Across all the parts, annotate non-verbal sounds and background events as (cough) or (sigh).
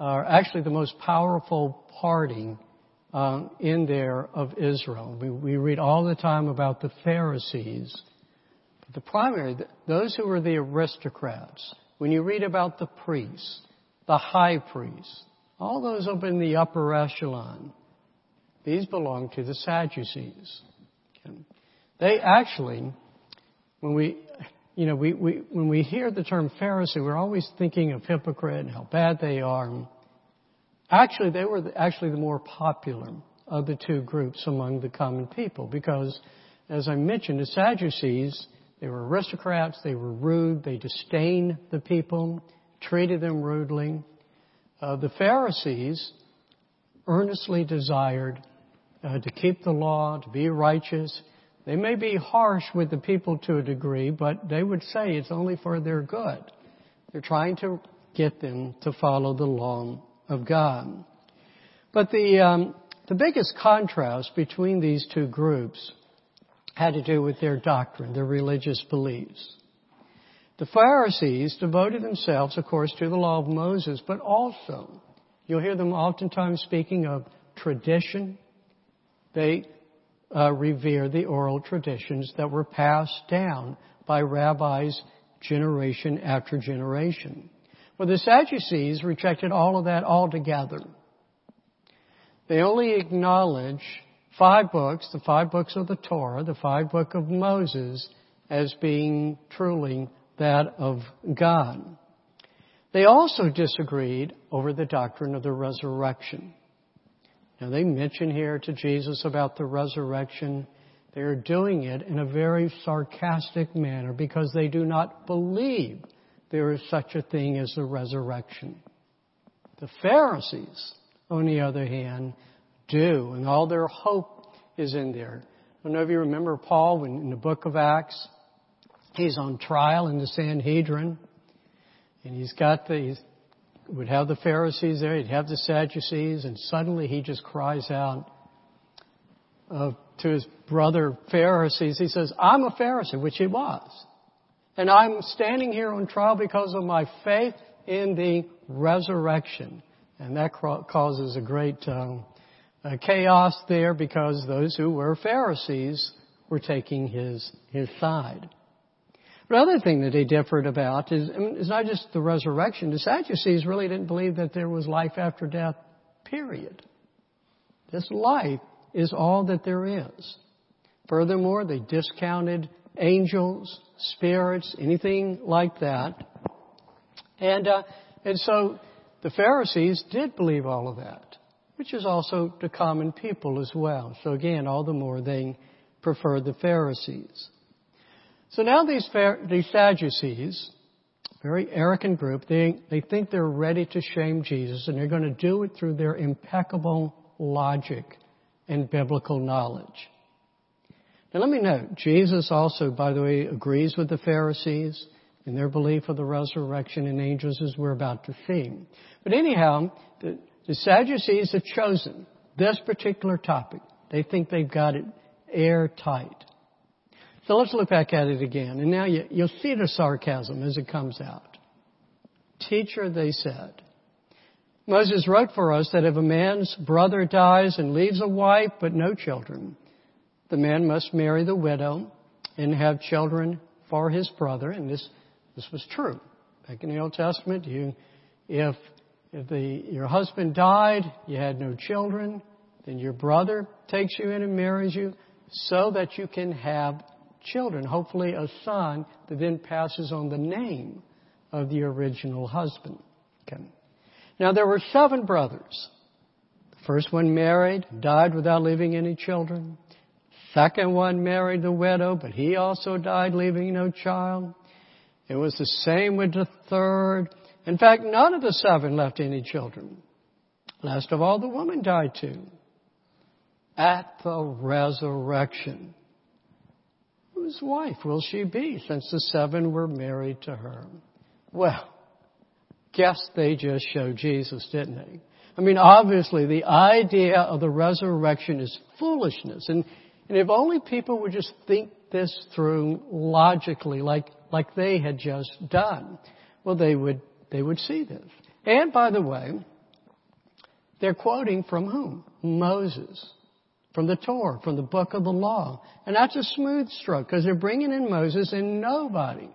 are actually the most powerful party uh, in there of Israel. We, we read all the time about the Pharisees. But the primary, those who were the aristocrats, when you read about the priests, the high priests, all those up in the upper echelon, these belong to the Sadducees. They actually, when we, you know, we, we, when we hear the term Pharisee, we're always thinking of hypocrite and how bad they are. Actually, they were actually the more popular of the two groups among the common people because, as I mentioned, the Sadducees, they were aristocrats, they were rude, they disdained the people, treated them rudely. Uh, the Pharisees earnestly desired uh, to keep the law, to be righteous. They may be harsh with the people to a degree, but they would say it's only for their good. They're trying to get them to follow the law of God. But the, um, the biggest contrast between these two groups had to do with their doctrine, their religious beliefs. The Pharisees devoted themselves, of course, to the law of Moses, but also, you'll hear them oftentimes speaking of tradition, they uh, revere the oral traditions that were passed down by rabbis generation after generation. Well, the Sadducees rejected all of that altogether. They only acknowledge five books, the five books of the Torah, the five book of Moses, as being truly that of God. They also disagreed over the doctrine of the resurrection. Now they mention here to Jesus about the resurrection. They are doing it in a very sarcastic manner because they do not believe there is such a thing as the resurrection. The Pharisees, on the other hand, do, and all their hope is in there. I don't know if you remember Paul when in the book of Acts, he's on trial in the Sanhedrin, and he's got the, he's would have the Pharisees there, he'd have the Sadducees, and suddenly he just cries out uh, to his brother Pharisees. He says, I'm a Pharisee, which he was. And I'm standing here on trial because of my faith in the resurrection. And that causes a great um, chaos there because those who were Pharisees were taking his, his side. The other thing that they differed about is, it's not just the resurrection. The Sadducees really didn't believe that there was life after death, period. This life is all that there is. Furthermore, they discounted angels, spirits, anything like that. And, uh, and so the Pharisees did believe all of that, which is also the common people as well. So again, all the more they preferred the Pharisees. So now these, these Sadducees, very arrogant group, they, they think they're ready to shame Jesus and they're going to do it through their impeccable logic and biblical knowledge. Now let me note, Jesus also, by the way, agrees with the Pharisees in their belief of the resurrection and angels as we're about to see. But anyhow, the, the Sadducees have chosen this particular topic. They think they've got it airtight. So let's look back at it again. And now you, will see the sarcasm as it comes out. Teacher, they said. Moses wrote for us that if a man's brother dies and leaves a wife but no children, the man must marry the widow and have children for his brother. And this, this was true. Back in the Old Testament, you, if, if the, your husband died, you had no children, then your brother takes you in and marries you so that you can have children, hopefully a son that then passes on the name of the original husband. Okay. Now there were seven brothers. The first one married, died without leaving any children. Second one married the widow, but he also died leaving no child. It was the same with the third. In fact, none of the seven left any children. Last of all, the woman died too. At the resurrection, Whose wife will she be since the seven were married to her? Well, guess they just showed Jesus, didn't they? I mean, obviously the idea of the resurrection is foolishness. And, and if only people would just think this through logically like, like they had just done, well, they would, they would see this. And by the way, They're quoting from whom? Moses. From the Torah, from the book of the law. And that's a smooth stroke because they're bringing in Moses and nobody,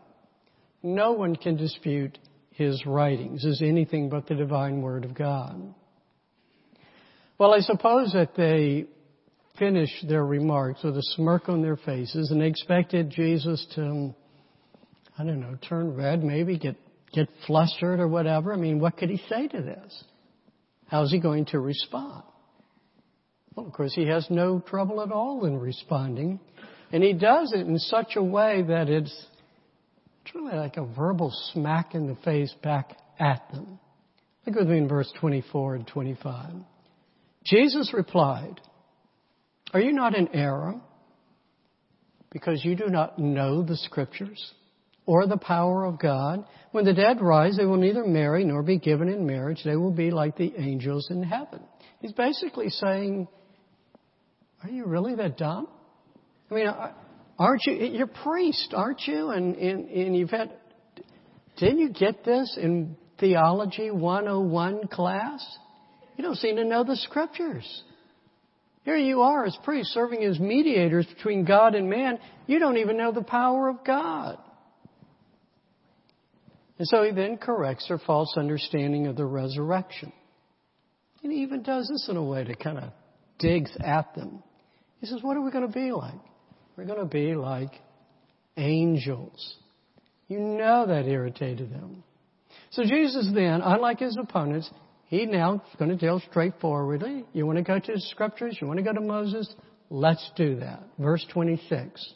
no one can dispute his writings as anything but the divine word of God. Well, I suppose that they finished their remarks with a smirk on their faces and they expected Jesus to, I don't know, turn red, maybe get, get flustered or whatever. I mean, what could he say to this? How's he going to respond? Well, of course, he has no trouble at all in responding. And he does it in such a way that it's truly like a verbal smack in the face back at them. Look with me in verse 24 and 25. Jesus replied, Are you not in error because you do not know the scriptures or the power of God? When the dead rise, they will neither marry nor be given in marriage. They will be like the angels in heaven. He's basically saying, are you really that dumb? I mean, uh, aren't you, you're a priest, aren't you? And, and, and you've had, didn't you get this in Theology 101 class? You don't seem to know the scriptures. Here you are as priests serving as mediators between God and man. You don't even know the power of God. And so he then corrects their false understanding of the resurrection. And he even does this in a way to kind of digs at them. He says, What are we going to be like? We're going to be like angels. You know that irritated them. So Jesus then, unlike his opponents, he now is going to deal straightforwardly. You want to go to the scriptures? You want to go to Moses? Let's do that. Verse 26.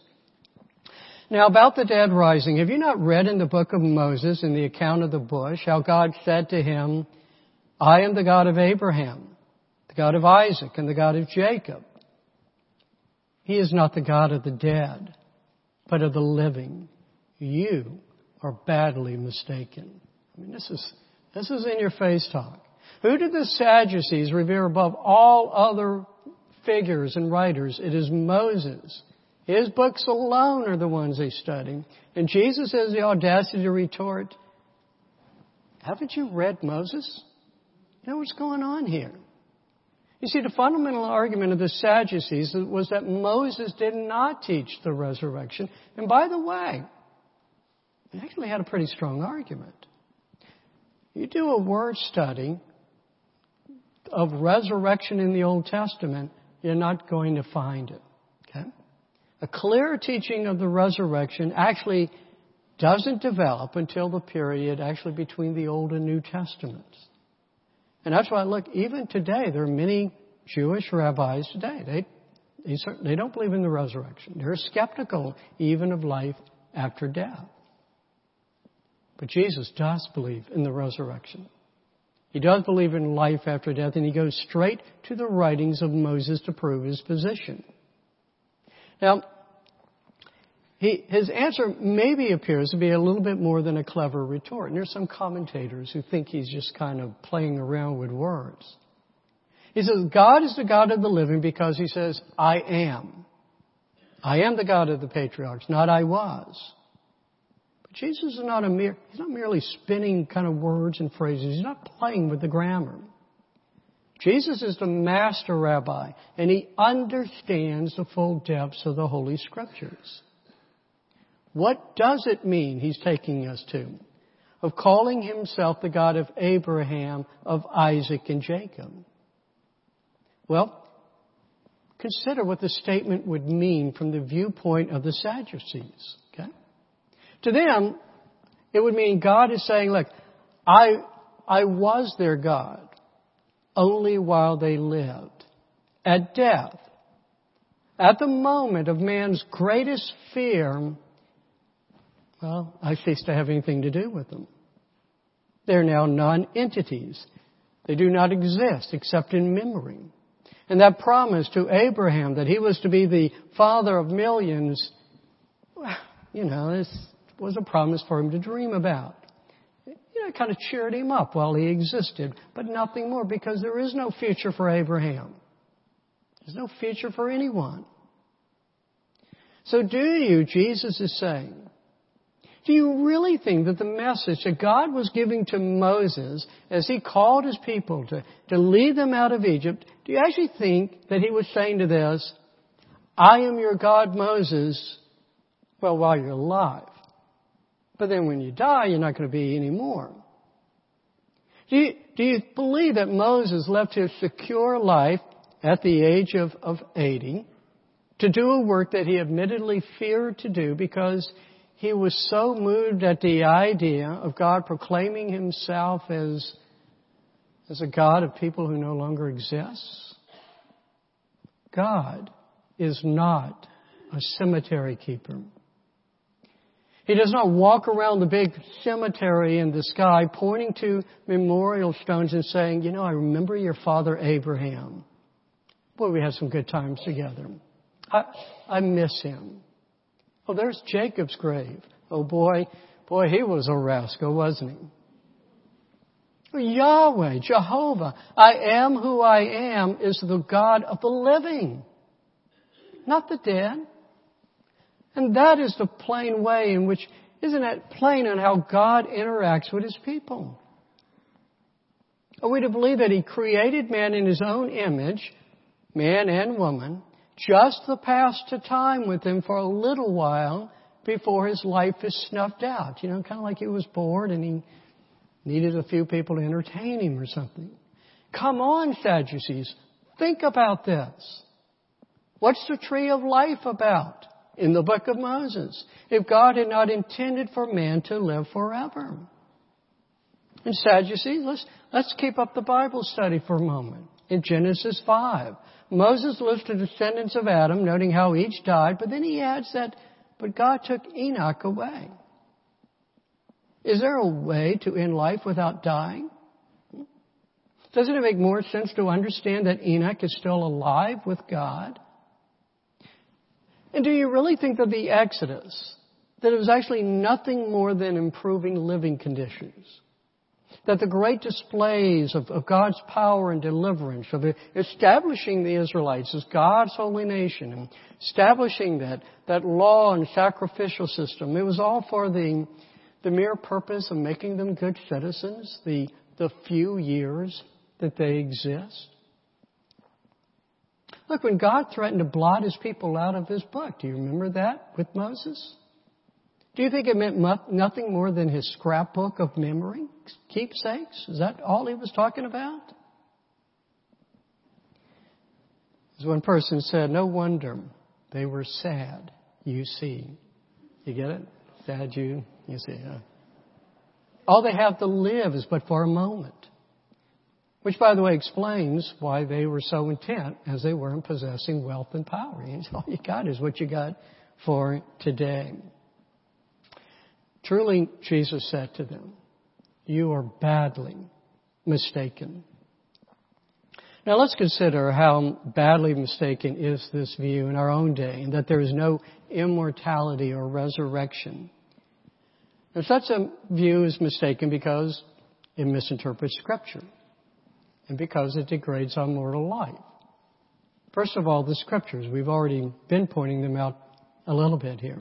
Now about the dead rising, have you not read in the book of Moses, in the account of the bush, how God said to him, I am the God of Abraham, the God of Isaac, and the God of Jacob. He is not the God of the dead, but of the living. You are badly mistaken. I mean, this is, this is in your face talk. Who did the Sadducees revere above all other figures and writers? It is Moses. His books alone are the ones they study. And Jesus has the audacity to retort, haven't you read Moses? You know what's going on here? You see, the fundamental argument of the Sadducees was that Moses did not teach the resurrection. And by the way, he actually had a pretty strong argument. You do a word study of resurrection in the Old Testament, you're not going to find it. Okay? A clear teaching of the resurrection actually doesn't develop until the period actually between the Old and New Testaments. And that's why, look, even today, there are many Jewish rabbis today. They, they, they don't believe in the resurrection. They're skeptical even of life after death. But Jesus does believe in the resurrection. He does believe in life after death, and he goes straight to the writings of Moses to prove his position. Now, he, his answer maybe appears to be a little bit more than a clever retort. And there's some commentators who think he's just kind of playing around with words. He says, God is the God of the living because he says, I am. I am the God of the patriarchs, not I was. But Jesus is not a mere, he's not merely spinning kind of words and phrases. He's not playing with the grammar. Jesus is the master rabbi and he understands the full depths of the Holy Scriptures. What does it mean he's taking us to? Of calling himself the God of Abraham, of Isaac, and Jacob. Well, consider what the statement would mean from the viewpoint of the Sadducees. Okay? To them, it would mean God is saying, look, I, I was their God only while they lived. At death, at the moment of man's greatest fear, well, I cease to have anything to do with them. They're now non-entities. They do not exist except in memory. And that promise to Abraham that he was to be the father of millions, you know, this was a promise for him to dream about. You know, it kind of cheered him up while he existed, but nothing more because there is no future for Abraham. There's no future for anyone. So do you, Jesus is saying, Do you really think that the message that God was giving to Moses as he called his people to, to lead them out of Egypt, do you actually think that he was saying to this, I am your God, Moses, well, while you're alive. But then when you die, you're not going to be anymore. Do you, do you believe that Moses left his secure life at the age of, of 80 to do a work that he admittedly feared to do because he was so moved at the idea of God proclaiming himself as, as a God of people who no longer exist? God is not a cemetery keeper. He does not walk around the big cemetery in the sky pointing to memorial stones and saying, you know, I remember your father Abraham. Boy, we had some good times together. I, I miss him. Oh, there's Jacob's grave. Oh boy, boy, he was a rascal, wasn't he? Yahweh, Jehovah, I am who I am is the God of the living, not the dead. And that is the plain way in which, isn't that plain on how God interacts with His people? Are we to believe that He created man in His own image, man and woman, just the pass the time with Him for a little while before His life is snuffed out? You know, kind of like He was bored and He needed a few people to entertain Him or something. Come on, Sadducees. Think about this. What's the tree of life about? in the book of Moses if God had not intended for man to live forever. And Sadducees, let's, let's keep up the Bible study for a moment. In Genesis 5, Moses lists the descendants of Adam, noting how each died, but then he adds that, but God took Enoch away. Is there a way to end life without dying? Doesn't it make more sense to understand that Enoch is still alive with God? And do you really think that the Exodus, that it was actually nothing more than improving living conditions? That the great displays of, of God's power and deliverance, of establishing the Israelites as God's holy nation, and establishing that, that law and sacrificial system, it was all for the, the mere purpose of making them good citizens, the, the few years that they exist? Look, when God threatened to blot his people out of his book, do you remember that with Moses? Do you think it meant nothing more than his scrapbook of memory, keepsakes? Is that all he was talking about? As one person said, no wonder they were sad, you see. You get it? Sad you, you see. Huh? All they have to live is but for a moment. Which, by the way, explains why they were so intent as they were in possessing wealth and power. (laughs) All you got is what you got for today. Truly, Jesus said to them, You are badly mistaken. Now let's consider how badly mistaken is this view in our own day, and that there is no immortality or resurrection. Now, such a view is mistaken because it misinterprets Scripture and because it degrades our mortal life. First of all, the scriptures. We've already been pointing them out a little bit here.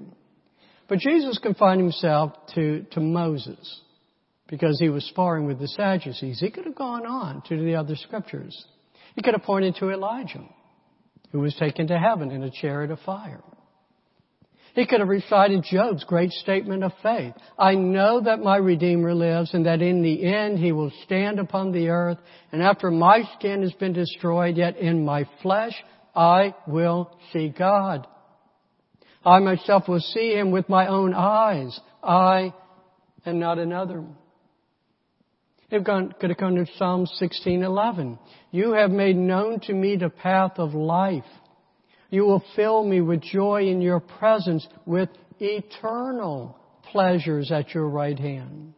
But Jesus confined himself to, to Moses because he was sparring with the Sadducees. He could have gone on to the other scriptures. He could have pointed to Elijah, who was taken to heaven in a chariot of fire. He could have recited Job's great statement of faith. I know that my Redeemer lives and that in the end he will stand upon the earth and after my skin has been destroyed, yet in my flesh I will see God. I myself will see him with my own eyes. I and not another. It could have gone to Psalm 16:11. You have made known to me the path of life. You will fill me with joy in your presence, with eternal pleasures at your right hand.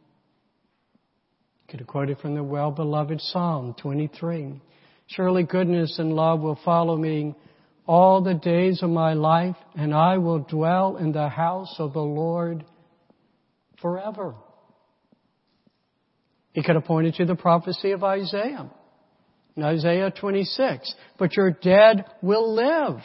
You Could have quoted from the well beloved Psalm 23. Surely goodness and love will follow me all the days of my life, and I will dwell in the house of the Lord forever. He could have pointed to the prophecy of Isaiah. In Isaiah 26, but your dead will live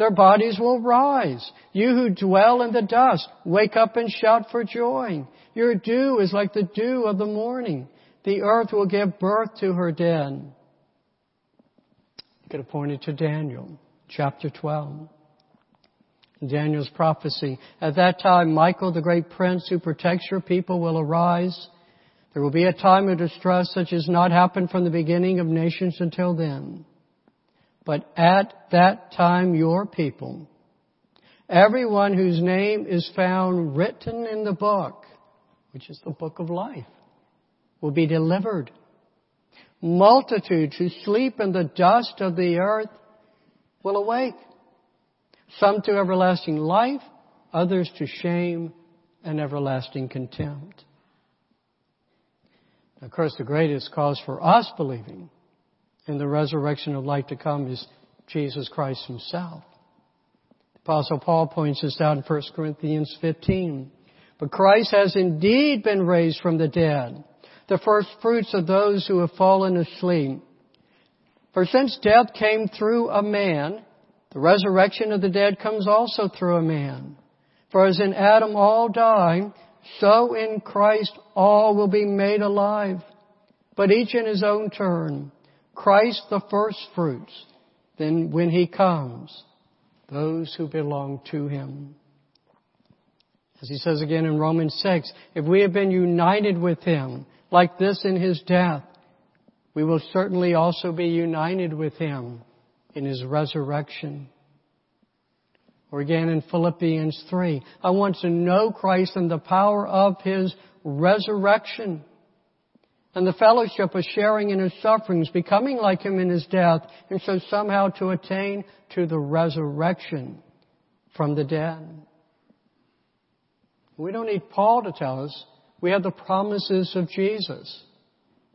Their bodies will rise. You who dwell in the dust, wake up and shout for joy. Your dew is like the dew of the morning. The earth will give birth to her dead. You could have pointed to Daniel, chapter 12. Daniel's prophecy. At that time, Michael, the great prince who protects your people, will arise. There will be a time of distress such as not happened from the beginning of nations until then. But at that time, your people, everyone whose name is found written in the book, which is the book of life, will be delivered. Multitudes who sleep in the dust of the earth will awake. Some to everlasting life, others to shame and everlasting contempt. Of course, the greatest cause for us believing in the resurrection of life to come is Jesus Christ Himself. The Apostle Paul points this out in 1 Corinthians 15. But Christ has indeed been raised from the dead, the first fruits of those who have fallen asleep. For since death came through a man, the resurrection of the dead comes also through a man. For as in Adam all die, so in Christ all will be made alive, but each in his own turn. Christ the first fruits, then when he comes, those who belong to him. As he says again in Romans 6, if we have been united with him, like this in his death, we will certainly also be united with him in his resurrection. Or again in Philippians 3, I want to know Christ and the power of his resurrection and the fellowship of sharing in his sufferings, becoming like him in his death, and so somehow to attain to the resurrection from the dead. We don't need Paul to tell us. We have the promises of Jesus.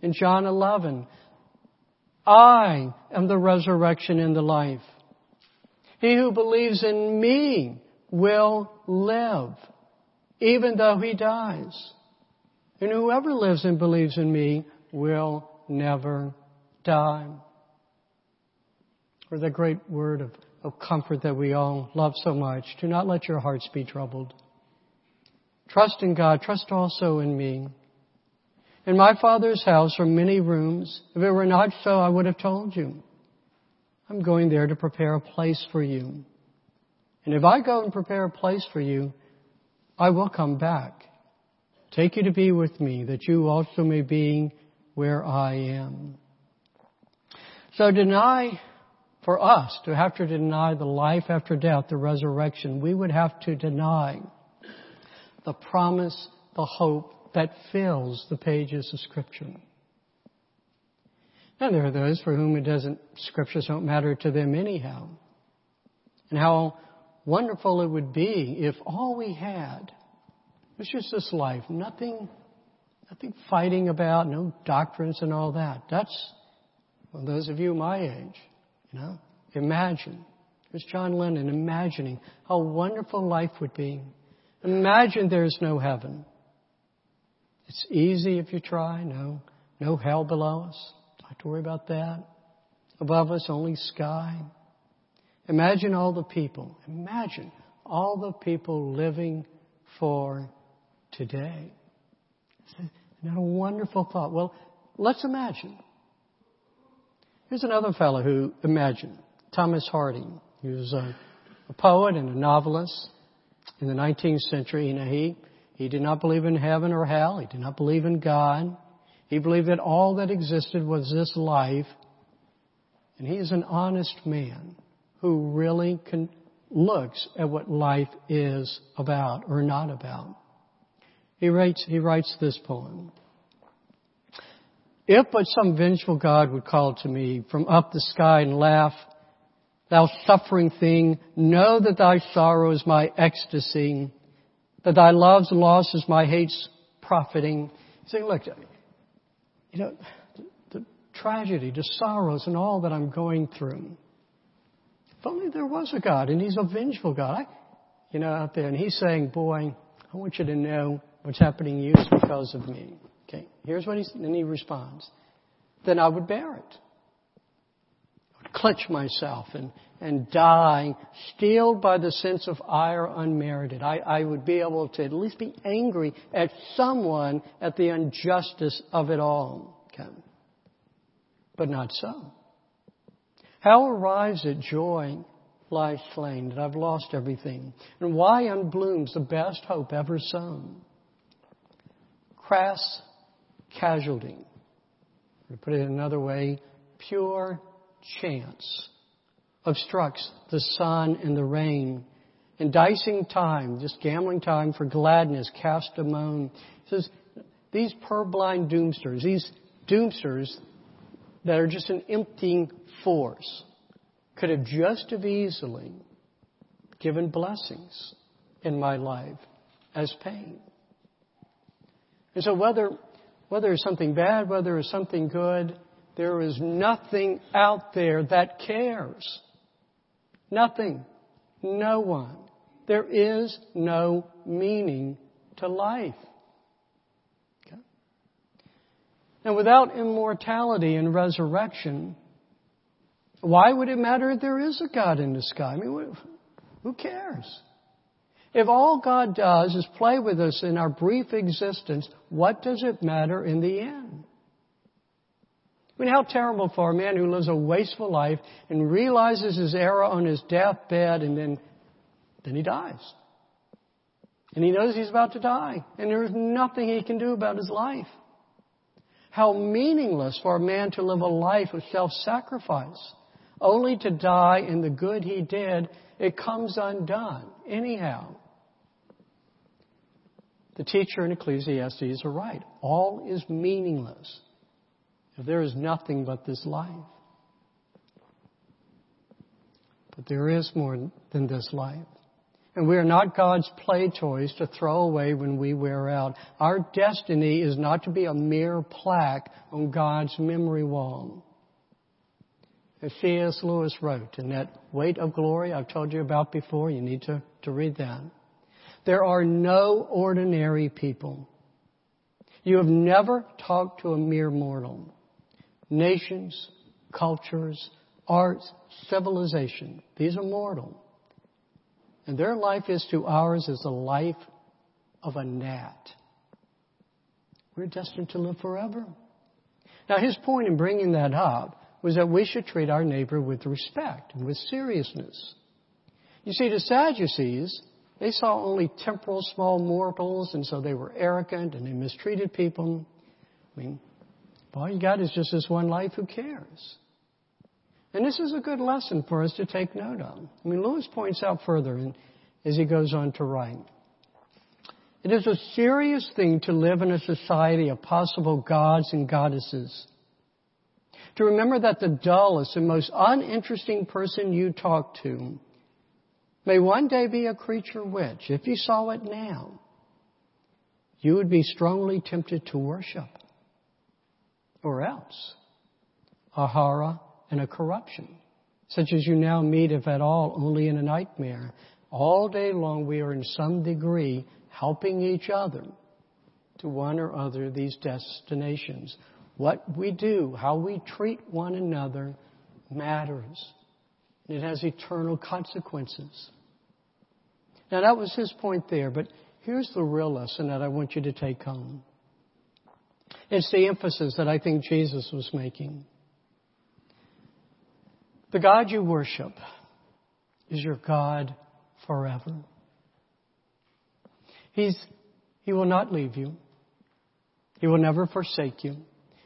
In John 11, I am the resurrection and the life. He who believes in me will live, even though he dies. And whoever lives and believes in me will never die. Or the great word of, of comfort that we all love so much. Do not let your hearts be troubled. Trust in God. Trust also in me. In my Father's house are many rooms. If it were not so, I would have told you. I'm going there to prepare a place for you. And if I go and prepare a place for you, I will come back. Take you to be with me, that you also may be where I am. So deny, for us to have to deny the life after death, the resurrection, we would have to deny the promise, the hope, that fills the pages of Scripture. And there are those for whom it doesn't, Scriptures don't matter to them anyhow. And how wonderful it would be if all we had was just this life, nothing, nothing fighting about, no doctrines and all that. That's, well, those of you my age, you know, imagine. There's John Lennon imagining how wonderful life would be. Imagine there's no heaven. It's easy if you try. No, no hell below us. Don't have to worry about that. Above us, only sky. Imagine all the people. Imagine all the people living for today. Isn't that a wonderful thought? Well, let's imagine. Here's another fellow who imagined. Thomas Hardy. He was a, a poet and a novelist in the 19th century. You know, he he did not believe in heaven or hell. He did not believe in God. He believed that all that existed was this life. And he is an honest man who really can, looks at what life is about or not about. He writes, he writes this poem. If but some vengeful God would call to me from up the sky and laugh, thou suffering thing, know that thy sorrow is my ecstasy that thy love's loss is my hate's profiting. He's saying, look, you know, the, tragedy, the sorrows, and all that I'm going through. If only there was a God, and He's a vengeful God. I, you know, out there, and He's saying, boy, I want you to know what's happening to you is because of me. Okay, here's what He's, and He responds. Then I would bear it. Clutch myself and, and die, steeled by the sense of ire unmerited. I, I would be able to at least be angry at someone at the injustice of it all. Okay. But not so. How arrives at joy lies slain, that I've lost everything? And why unblooms the best hope ever sown? Crass casualty. To put it another way, pure chance obstructs the sun and the rain. And dicing time, just gambling time for gladness, cast a moan. He says, these purblind doomsters, these doomsters that are just an emptying force, could have just as easily given blessings in my life as pain. And so whether, whether it's something bad, whether it's something good, there is nothing out there that cares. Nothing. No one. There is no meaning to life. Okay? And without immortality and resurrection, why would it matter if there is a God in the sky? I mean, who cares? If all God does is play with us in our brief existence, what does it matter in the end? I mean, how terrible for a man who lives a wasteful life and realizes his error on his deathbed and then, then he dies. And he knows he's about to die and there is nothing he can do about his life. How meaningless for a man to live a life of self-sacrifice only to die in the good he did. It comes undone anyhow. The teacher in Ecclesiastes are right. All is meaningless if there is nothing but this life. But there is more than this life. And we are not God's play toys to throw away when we wear out. Our destiny is not to be a mere plaque on God's memory wall. As C.S. Lewis wrote in that Weight of Glory I've told you about before, you need to, to read that. There are no ordinary people. You have never talked to a mere mortal nations, cultures, arts, civilization. These are mortal. And their life is to ours as the life of a gnat. We're destined to live forever. Now, his point in bringing that up was that we should treat our neighbor with respect and with seriousness. You see, the Sadducees, they saw only temporal small mortals, and so they were arrogant and they mistreated people. I mean, all you got is just this one life, who cares? And this is a good lesson for us to take note of. I mean, Lewis points out further in, as he goes on to write. It is a serious thing to live in a society of possible gods and goddesses. To remember that the dullest and most uninteresting person you talk to may one day be a creature which, if you saw it now, you would be strongly tempted to worship or else a horror and a corruption, such as you now meet, if at all, only in a nightmare. All day long we are in some degree helping each other to one or other of these destinations. What we do, how we treat one another matters. It has eternal consequences. Now that was his point there, but here's the real lesson that I want you to take home. It's the emphasis that I think Jesus was making. The God you worship is your God forever. He's, he will not leave you. He will never forsake you.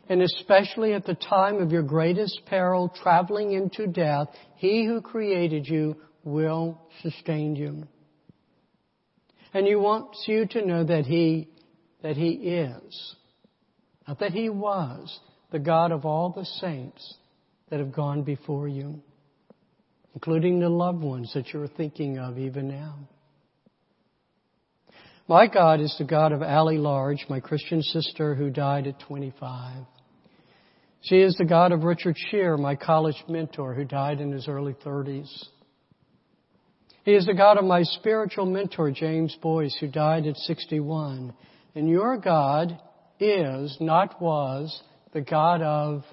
And especially at the time of your greatest peril, traveling into death, He who created you will sustain you. And He wants you to know that He, that He is Uh, that He was the God of all the saints that have gone before you, including the loved ones that you're thinking of even now. My God is the God of Allie Large, my Christian sister who died at 25. She is the God of Richard Shear, my college mentor who died in his early 30s. He is the God of my spiritual mentor, James Boice, who died at 61. And your God is, not was, the God of,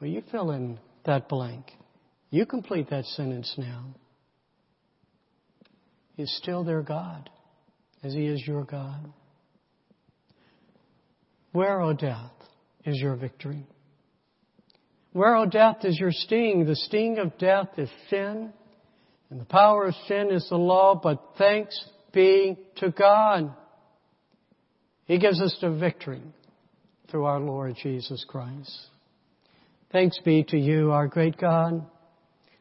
well, you fill in that blank. You complete that sentence now. Is still their God, as He is your God. Where, O death, is your victory? Where, O death, is your sting? The sting of death is sin, and the power of sin is the law, but thanks be to God. He gives us the victory through our Lord Jesus Christ. Thanks be to you, our great God,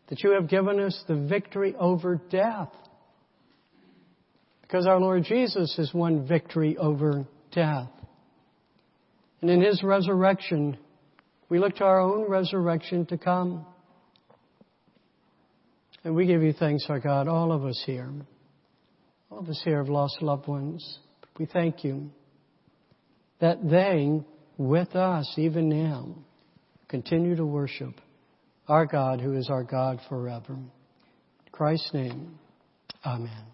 that you have given us the victory over death. Because our Lord Jesus has won victory over death. And in His resurrection, we look to our own resurrection to come. And we give you thanks, our God, all of us here. All of us here have lost loved ones. We thank you that they, with us, even now, continue to worship our God who is our God forever. In Christ's name, Amen.